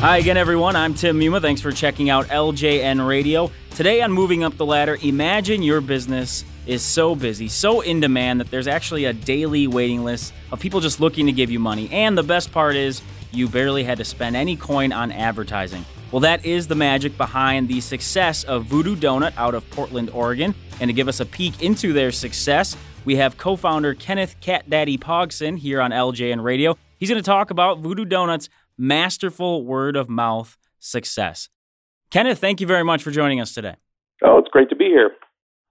Hi again, everyone. I'm Tim Muma. Thanks for checking out LJN Radio. Today on Moving Up the Ladder, imagine your business is so busy, so in demand that there's actually a daily waiting list of people just looking to give you money. And the best part is, you barely had to spend any coin on advertising. Well, that is the magic behind the success of Voodoo Doughnut out of Portland, Oregon. And to give us a peek into their success, we have co founder Kenneth Cat Daddy Pogson here on LJN Radio. He's going to talk about Voodoo Doughnut's masterful word of mouth success. Kenneth, thank you very much for joining us today. Oh, it's great to be here.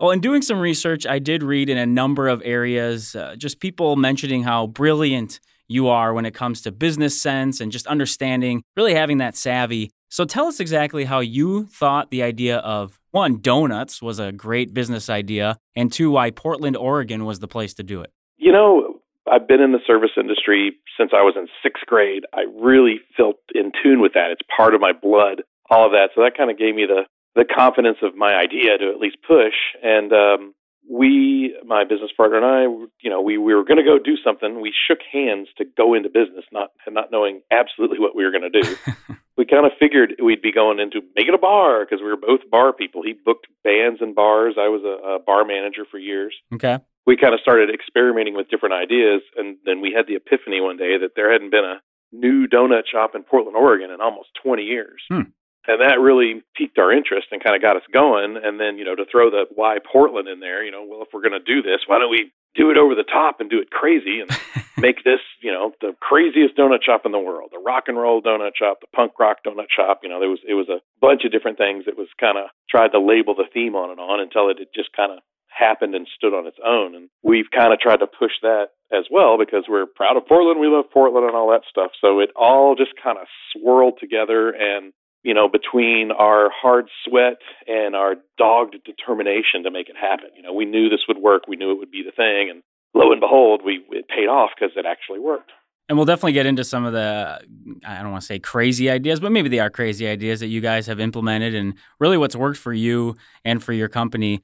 Well, in doing some research, I did read in a number of areas uh, just people mentioning how brilliant you are when it comes to business sense and just understanding, really having that savvy. So tell us exactly how you thought the idea of one, donuts was a great business idea, and two, why Portland, Oregon was the place to do it. You know, I've been in the service industry since I was in sixth grade. I really felt in tune with that. It's part of my blood, all of that. So that kind of gave me the the confidence of my idea to at least push. And um, we, my business partner and I, you know, we, we were going to go do something. We shook hands to go into business, not not knowing absolutely what we were going to do. we kind of figured we'd be going into making a bar because we were both bar people. He booked bands and bars. I was a, a bar manager for years. Okay we kind of started experimenting with different ideas, and then we had the epiphany one day that there hadn't been a new donut shop in Portland, Oregon, in almost 20 years. Hmm. And that really piqued our interest and kind of got us going. And then, you know, to throw the why Portland in there, you know, well, if we're going to do this, why don't we do it over the top and do it crazy and make this, you know, the craziest donut shop in the world, the rock and roll donut shop, the punk rock donut shop. You know, there was it was a bunch of different things that was kind of tried to label the theme on and on until it had just kind of happened and stood on its own. And we've kind of tried to push that as well because we're proud of Portland, we love Portland and all that stuff. So it all just kind of swirled together and you know, between our hard sweat and our dogged determination to make it happen. You know, we knew this would work. We knew it would be the thing. And lo and behold, we it paid off because it actually worked. And we'll definitely get into some of the, I don't want to say crazy ideas, but maybe they are crazy ideas that you guys have implemented and really what's worked for you and for your company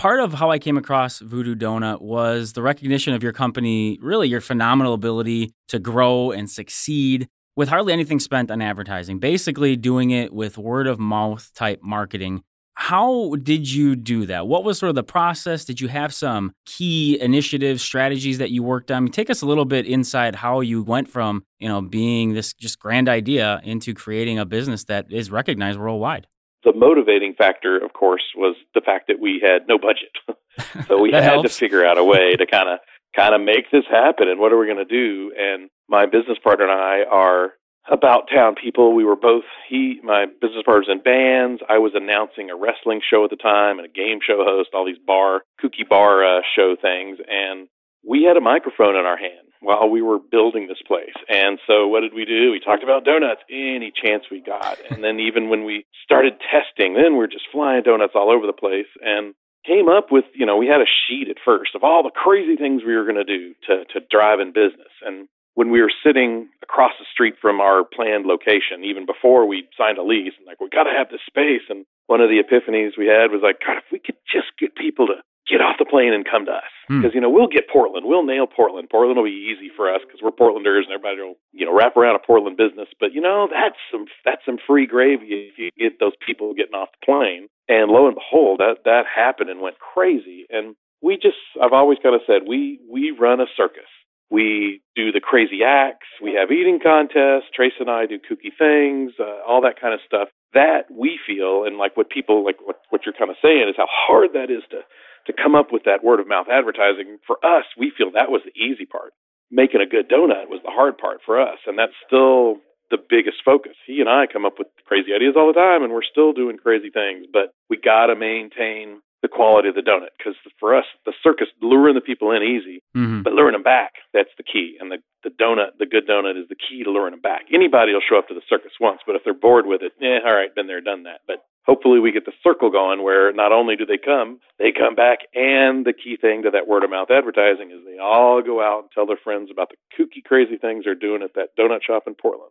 part of how I came across Voodoo Doughnut was the recognition of your company, really your phenomenal ability to grow and succeed with hardly anything spent on advertising, basically doing it with word of mouth type marketing. How did you do that? What was sort of the process? Did you have some key initiatives, strategies that you worked on? take us a little bit inside how you went from, you know, being this just grand idea into creating a business that is recognized worldwide the motivating factor, of course, was the fact that we had no budget. so we had helps. to figure out a way to kind of kind of make this happen. And what are we going to do? And my business partner and I are about town people. We were both he my business partner's in bands. I was announcing a wrestling show at the time and a game show host, all these bar kooky bar uh, show things, and we had a microphone in our hand while we were building this place. And so what did we do? We talked about donuts any chance we got. And then even when we started testing, then we're just flying donuts all over the place and came up with, you know, we had a sheet at first of all the crazy things we were going to do to to drive in business. And when we were sitting across the street from our planned location, even before we signed a lease, and like we got to have this space. And one of the epiphanies we had was like, God, if we could just get people to get off the plane and come to us because hmm. you know we'll get Portland, we'll nail Portland. Portland will be easy for us because we're Portlanders and everybody will you know wrap around a Portland business. But you know that's some that's some free gravy if you get those people getting off the plane. And lo and behold, that that happened and went crazy. And we just I've always kind of said we we run a circus. We do the crazy acts. We have eating contests. Tres and I do kooky things, uh, all that kind of stuff. That we feel, and like what people like what what you're kind of saying is how hard that is to to come up with that word of mouth advertising, for us, we feel that was the easy part. Making a good donut was the hard part for us, and that's still the biggest focus. He and I come up with crazy ideas all the time, and we're still doing crazy things, but we got to maintain the quality of the donut because for us, the circus luring the people in easy, mm-hmm. but luring them back that's the key. And the the donut, the good donut, is the key to luring them back. Anybody will show up to the circus once, but if they're bored with it, eh, all right, been there, done that. But hopefully we get the circle going where not only do they come, they come back. And the key thing to that word of mouth advertising is they all go out and tell their friends about the kooky, crazy things they're doing at that donut shop in Portland.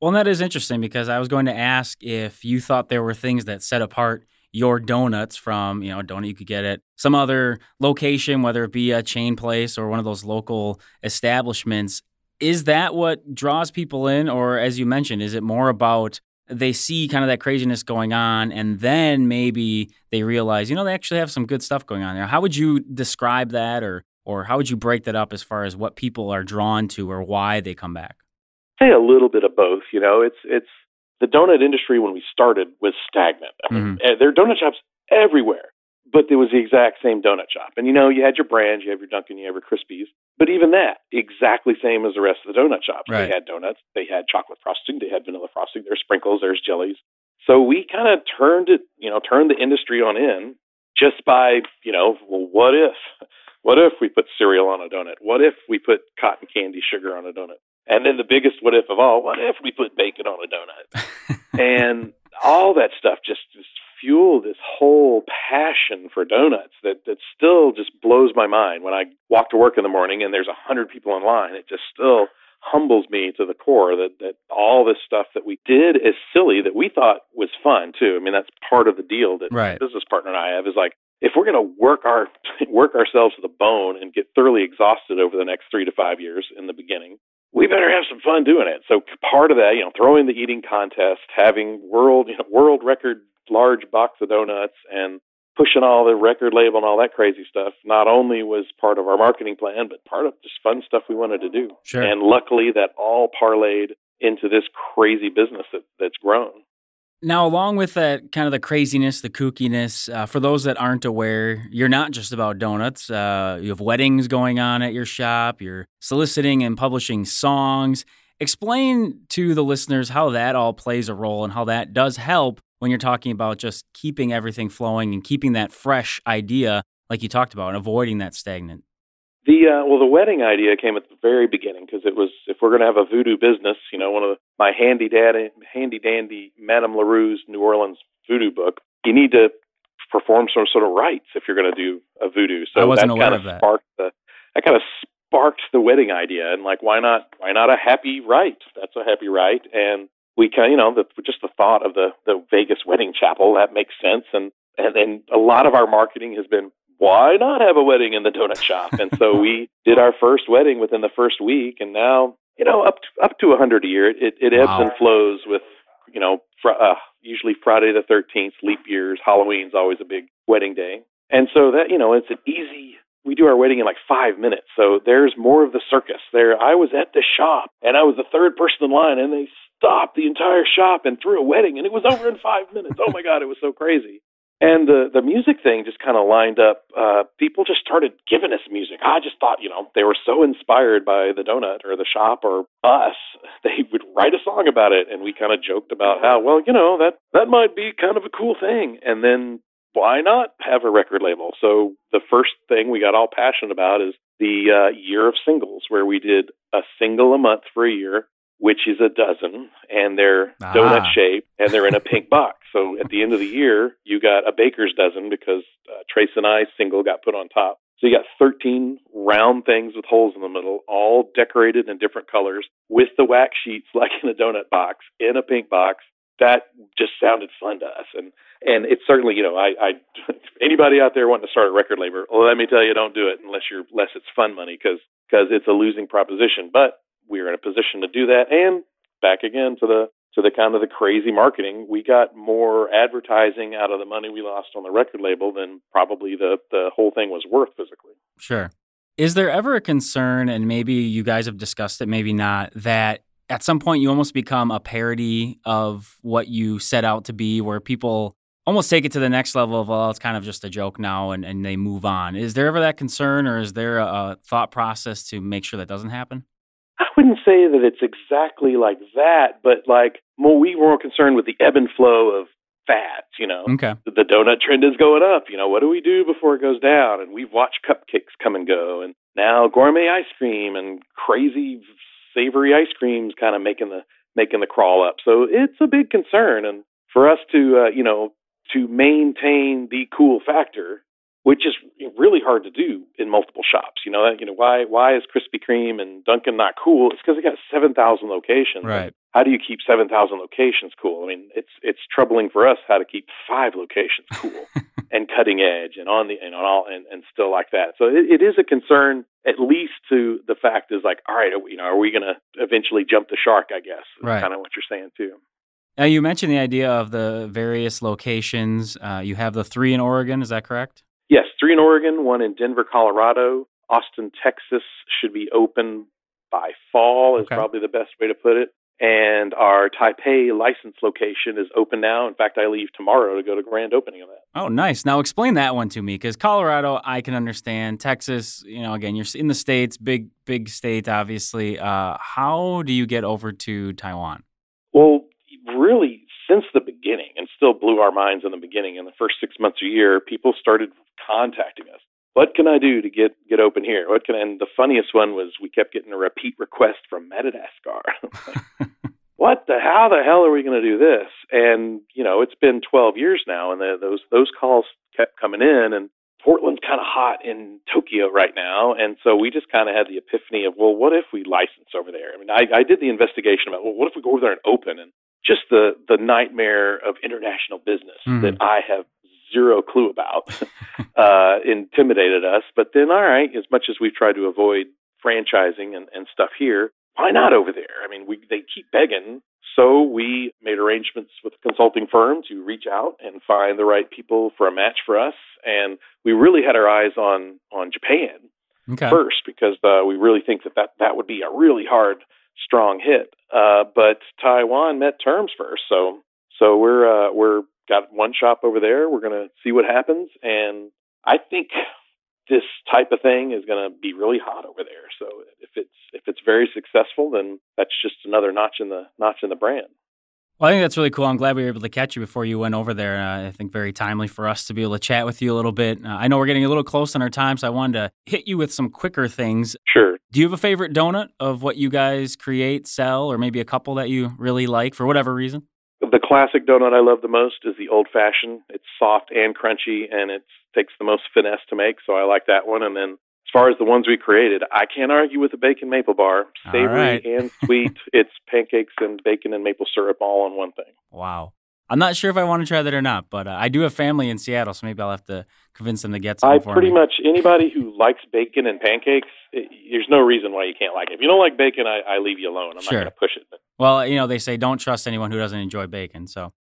Well, that is interesting because I was going to ask if you thought there were things that set apart your donuts from, you know, a donut you could get at some other location, whether it be a chain place or one of those local establishments Is that what draws people in? Or as you mentioned, is it more about they see kind of that craziness going on and then maybe they realize, you know, they actually have some good stuff going on there? How would you describe that or or how would you break that up as far as what people are drawn to or why they come back? Say a little bit of both. You know, it's it's the donut industry when we started was stagnant. I mean, mm-hmm. there are donut shops everywhere, but it was the exact same donut shop. And you know, you had your brands, you have your Dunkin', you have your Krispies, but even that, exactly same as the rest of the donut shops. Right. They had donuts, they had chocolate frosting, they had vanilla frosting, there's sprinkles, there's jellies. So we kind of turned it, you know, turned the industry on in just by, you know, well, what if? What if we put cereal on a donut? What if we put cotton candy sugar on a donut? And then the biggest what if of all, what if we put bacon on a donut? and all that stuff just, just fueled this whole passion for donuts that, that still just blows my mind. When I walk to work in the morning and there's a hundred people in line, it just still humbles me to the core that, that all this stuff that we did is silly that we thought was fun too. I mean, that's part of the deal that right. business partner and I have is like, if we're going to work our work ourselves to the bone and get thoroughly exhausted over the next three to five years in the beginning, we better have some fun doing it. So part of that, you know, throwing the eating contest, having world, you know, world record large box of donuts and pushing all the record label and all that crazy stuff not only was part of our marketing plan, but part of just fun stuff we wanted to do. Sure. And luckily that all parlayed into this crazy business that, that's grown. Now, along with that kind of the craziness, the kookiness, uh, for those that aren't aware, you're not just about donuts. Uh, you have weddings going on at your shop, you're soliciting and publishing songs. Explain to the listeners how that all plays a role and how that does help when you're talking about just keeping everything flowing and keeping that fresh idea, like you talked about, and avoiding that stagnant. The uh, well, the wedding idea came at the very beginning because it was if we're going to have a voodoo business, you know, one of the, my handy daddy, handy dandy Madame Larue's New Orleans voodoo book, you need to perform some sort of rites if you're going to do a voodoo. So I wasn't that kind of that. sparked the that kind of sparked the wedding idea, and like, why not why not a happy rite? That's a happy rite, and we can you know the, just the thought of the the Vegas wedding chapel that makes sense, and and then a lot of our marketing has been why not have a wedding in the donut shop? And so we did our first wedding within the first week, and now you know up to, up to a hundred a year. It it ebbs wow. and flows with you know fr- uh, usually Friday the thirteenth, leap years, Halloween's always a big wedding day, and so that you know it's an easy. We do our wedding in like five minutes, so there's more of the circus there. I was at the shop, and I was the third person in line, and they stopped the entire shop and threw a wedding, and it was over in five minutes. Oh my god, it was so crazy. And the the music thing just kind of lined up. Uh, people just started giving us music. I just thought, you know, they were so inspired by the donut or the shop or us, they would write a song about it, and we kind of joked about how, well, you know, that that might be kind of a cool thing. And then why not have a record label? So the first thing we got all passionate about is the uh, year of singles, where we did a single a month for a year which is a dozen, and they're ah. donut shaped, and they're in a pink box. So at the end of the year, you got a baker's dozen because uh, Tres and I single got put on top. So you got 13 round things with holes in the middle, all decorated in different colors with the wax sheets like in a donut box in a pink box. That just sounded fun to us, and and it's certainly you know I, I anybody out there wanting to start a record label, well, let me tell you, don't do it unless you're unless it's fun money because because it's a losing proposition. But we were in a position to do that. And back again to the to the kind of the crazy marketing, we got more advertising out of the money we lost on the record label than probably the the whole thing was worth physically. Sure. Is there ever a concern, and maybe you guys have discussed it, maybe not, that at some point you almost become a parody of what you set out to be, where people almost take it to the next level of, well, it's kind of just a joke now and, and they move on. Is there ever that concern, or is there a, a thought process to make sure that doesn't happen? I wouldn't say that it's exactly like that, but like more, we were more concerned with the ebb and flow of fads. You know, okay. the, the donut trend is going up. You know, what do we do before it goes down? And we've watched cupcakes come and go, and now gourmet ice cream and crazy savory ice creams kind of making the making the crawl up. So it's a big concern, and for us to uh, you know to maintain the cool factor which is really hard to do in multiple shops. You know, you know why why is Krispy Kreme and Dunkin' not cool? It's because they got seven thousand locations. Right. How do you keep seven thousand locations cool? I mean, it's it's troubling for us how to keep five locations cool. and cutting edge and on the and on all and, and still like that. So it, it is a concern, at least to the fact is like, all right, you know, are we going to eventually jump the shark? I guess right. kind of what you're saying too. Now you mentioned the idea of the various locations. Uh, you have the three in Oregon, is that correct? Yes, three in Oregon, one in Denver, Colorado. Austin, Texas should be open by fall is okay. probably the best way to put it. And our Taipei license location is open now. In fact, I leave tomorrow to go to grand opening of that. Oh, nice. Now explain that one to me because Colorado, I can understand. Texas, you know, again, you're in the States, big, big state, obviously. Uh, how do you get over to Taiwan? Well, really, since the beginning, and still blew our minds in the beginning, in the first six months a year, people started contacting us what can I do to get get open here? What can I, and the funniest one was we kept getting a repeat request from Madagascar. like, what the how the hell are we going to do this? And you know, it's been 12 years now, and the, those those calls kept coming in, and Portland's kind of hot in Tokyo right now, and so we just kind of had the epiphany of, well, what if we license over there? I mean, I, I did the investigation about, well, what if we go over there and open, and just the the nightmare of international business mm. that I have zero clue about uh, intimidated us. But then, all right, as much as we've tried to avoid franchising and, and stuff here, why not over there? I mean, we they keep begging. So we made arrangements with a consulting firm to reach out and find the right people for a match for us. And we really had our eyes on on Japan okay. first because uh, we really think that, that that would be a really hard, strong hit. Uh, but Taiwan met terms first, so so we're uh, we're got one shop over there. We're to see what happens, and I think this type of thing is going to be really hot over there. So if it's if it's very successful, then that's just another notch in the notch in the brand. Well, I think that's really cool. I'm glad we were able to catch you before you went over there. Uh, I think very timely for us to be able to chat with you a little bit. Uh, I know we're getting a little close on our time, so I wanted to hit you with some quicker things. Sure. Do you have a favorite donut of what you guys create, sell, or maybe a couple that you really like for whatever reason? The classic donut I love the most is the old fashioned. It's soft and crunchy, and it takes the most finesse to make, so I like that one. And then far as the ones we created, I can't argue with the bacon maple bar. Savory right. and sweet. it's pancakes and bacon and maple syrup all on one thing. Wow. I'm not sure if I want to try that or not, but uh, I do have family in Seattle, so maybe I'll have to convince them to get some. I pretty me. much anybody who likes bacon and pancakes, it, there's no reason why you can't like it. If you don't like bacon, I, I leave you alone. I'm sure. not going to push it. Well, you know they say don't trust anyone who doesn't enjoy bacon. So,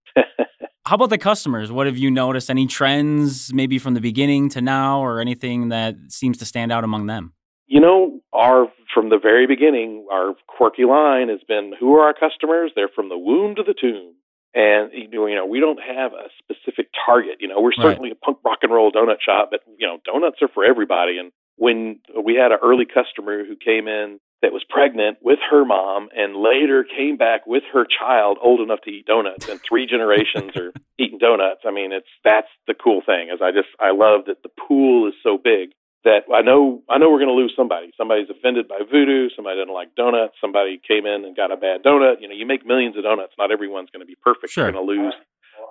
how about the customers? What have you noticed? Any trends, maybe from the beginning to now, or anything that seems to stand out among them? You know, our from the very beginning, our quirky line has been, "Who are our customers? They're from the womb to the tomb." And you know, we don't have a specific target. You know, we're certainly right. a punk rock and roll donut shop, but you know, donuts are for everybody. And when we had an early customer who came in that was pregnant with her mom and later came back with her child old enough to eat donuts and three generations are eating donuts. I mean, it's that's the cool thing is I just I love that the pool is so big that I know I know we're going to lose somebody. Somebody's offended by voodoo. Somebody doesn't like donuts. Somebody came in and got a bad donut. You know, you make millions of donuts. Not everyone's going to be perfect. Sure. You're going to lose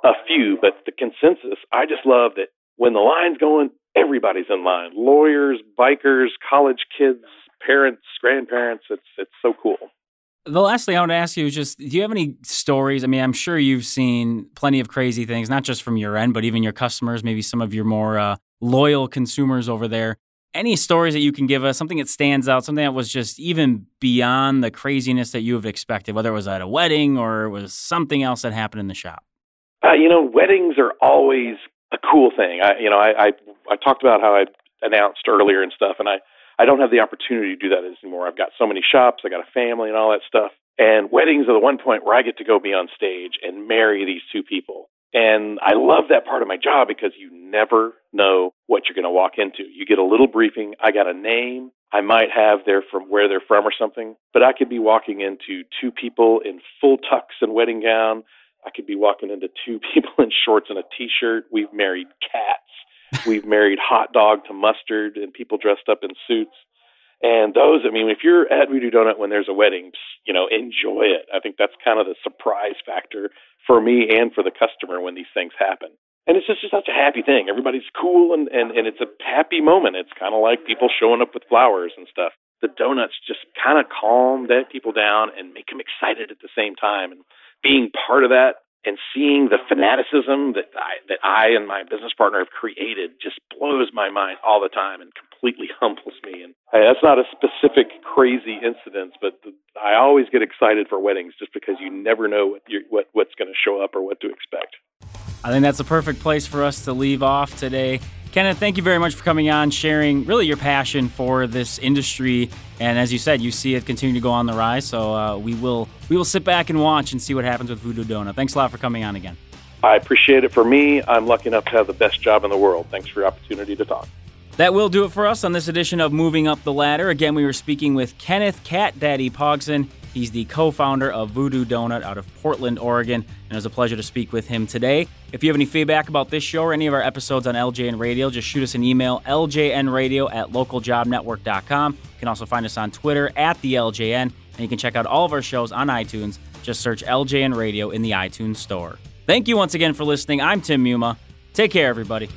a few, but the consensus. I just love that when the line's going, everybody's in line. Lawyers, bikers, college kids, parents, grandparents. It's it's so cool. The last thing I want to ask you is just do you have any stories? I mean, I'm sure you've seen plenty of crazy things, not just from your end, but even your customers, maybe some of your more uh, loyal consumers over there. Any stories that you can give us, something that stands out, something that was just even beyond the craziness that you have expected, whether it was at a wedding or it was something else that happened in the shop? Uh, you know, weddings are always a cool thing. I, you know, I, I, I talked about how I announced earlier and stuff, and I, I don't have the opportunity to do that anymore. I've got so many shops, I got a family and all that stuff. And weddings are the one point where I get to go be on stage and marry these two people. And I love that part of my job because you never know what you're going to walk into. You get a little briefing. I got a name. I might have their from where they're from or something, but I could be walking into two people in full tux and wedding gown. I could be walking into two people in shorts and a t-shirt. We've married cats. We've married hot dog to mustard and people dressed up in suits. And those, I mean, if you're at Voodoo Doughnut when there's a wedding, you know, enjoy it. I think that's kind of the surprise factor for me and for the customer when these things happen. And it's just, just such a happy thing. Everybody's cool and, and, and it's a happy moment. It's kind of like people showing up with flowers and stuff. The donuts just kind of calm that people down and make them excited at the same time. And being part of that and seeing the fanaticism that I that I and my business partner have created just blows my mind all the time and completely humbles me. And I, that's not a specific crazy incident, but I always get excited for weddings just because you never know what what what's going to show up or what to expect. I think that's a perfect place for us to leave off today. Kenneth, thank you very much for coming on, sharing really your passion for this industry, and as you said, you see it continue to go on the rise. So uh, we will we will sit back and watch and see what happens with Voodoo Doughnut. Thanks a lot for coming on again. I appreciate it. For me, I'm lucky enough to have the best job in the world. Thanks for the opportunity to talk. That will do it for us on this edition of Moving Up the Ladder. Again, we were speaking with Kenneth Cat Daddy Pogson. He's the co founder of Voodoo Doughnut out of Portland, Oregon, and it was a pleasure to speak with him today. If you have any feedback about this show or any of our episodes on LJN Radio, just shoot us an email, ljnradio at localjobnetwork.com. You can also find us on Twitter at the LJN, and you can check out all of our shows on iTunes. Just search LJN Radio in the iTunes Store. Thank you once again for listening. I'm Tim Muma. Take care, everybody.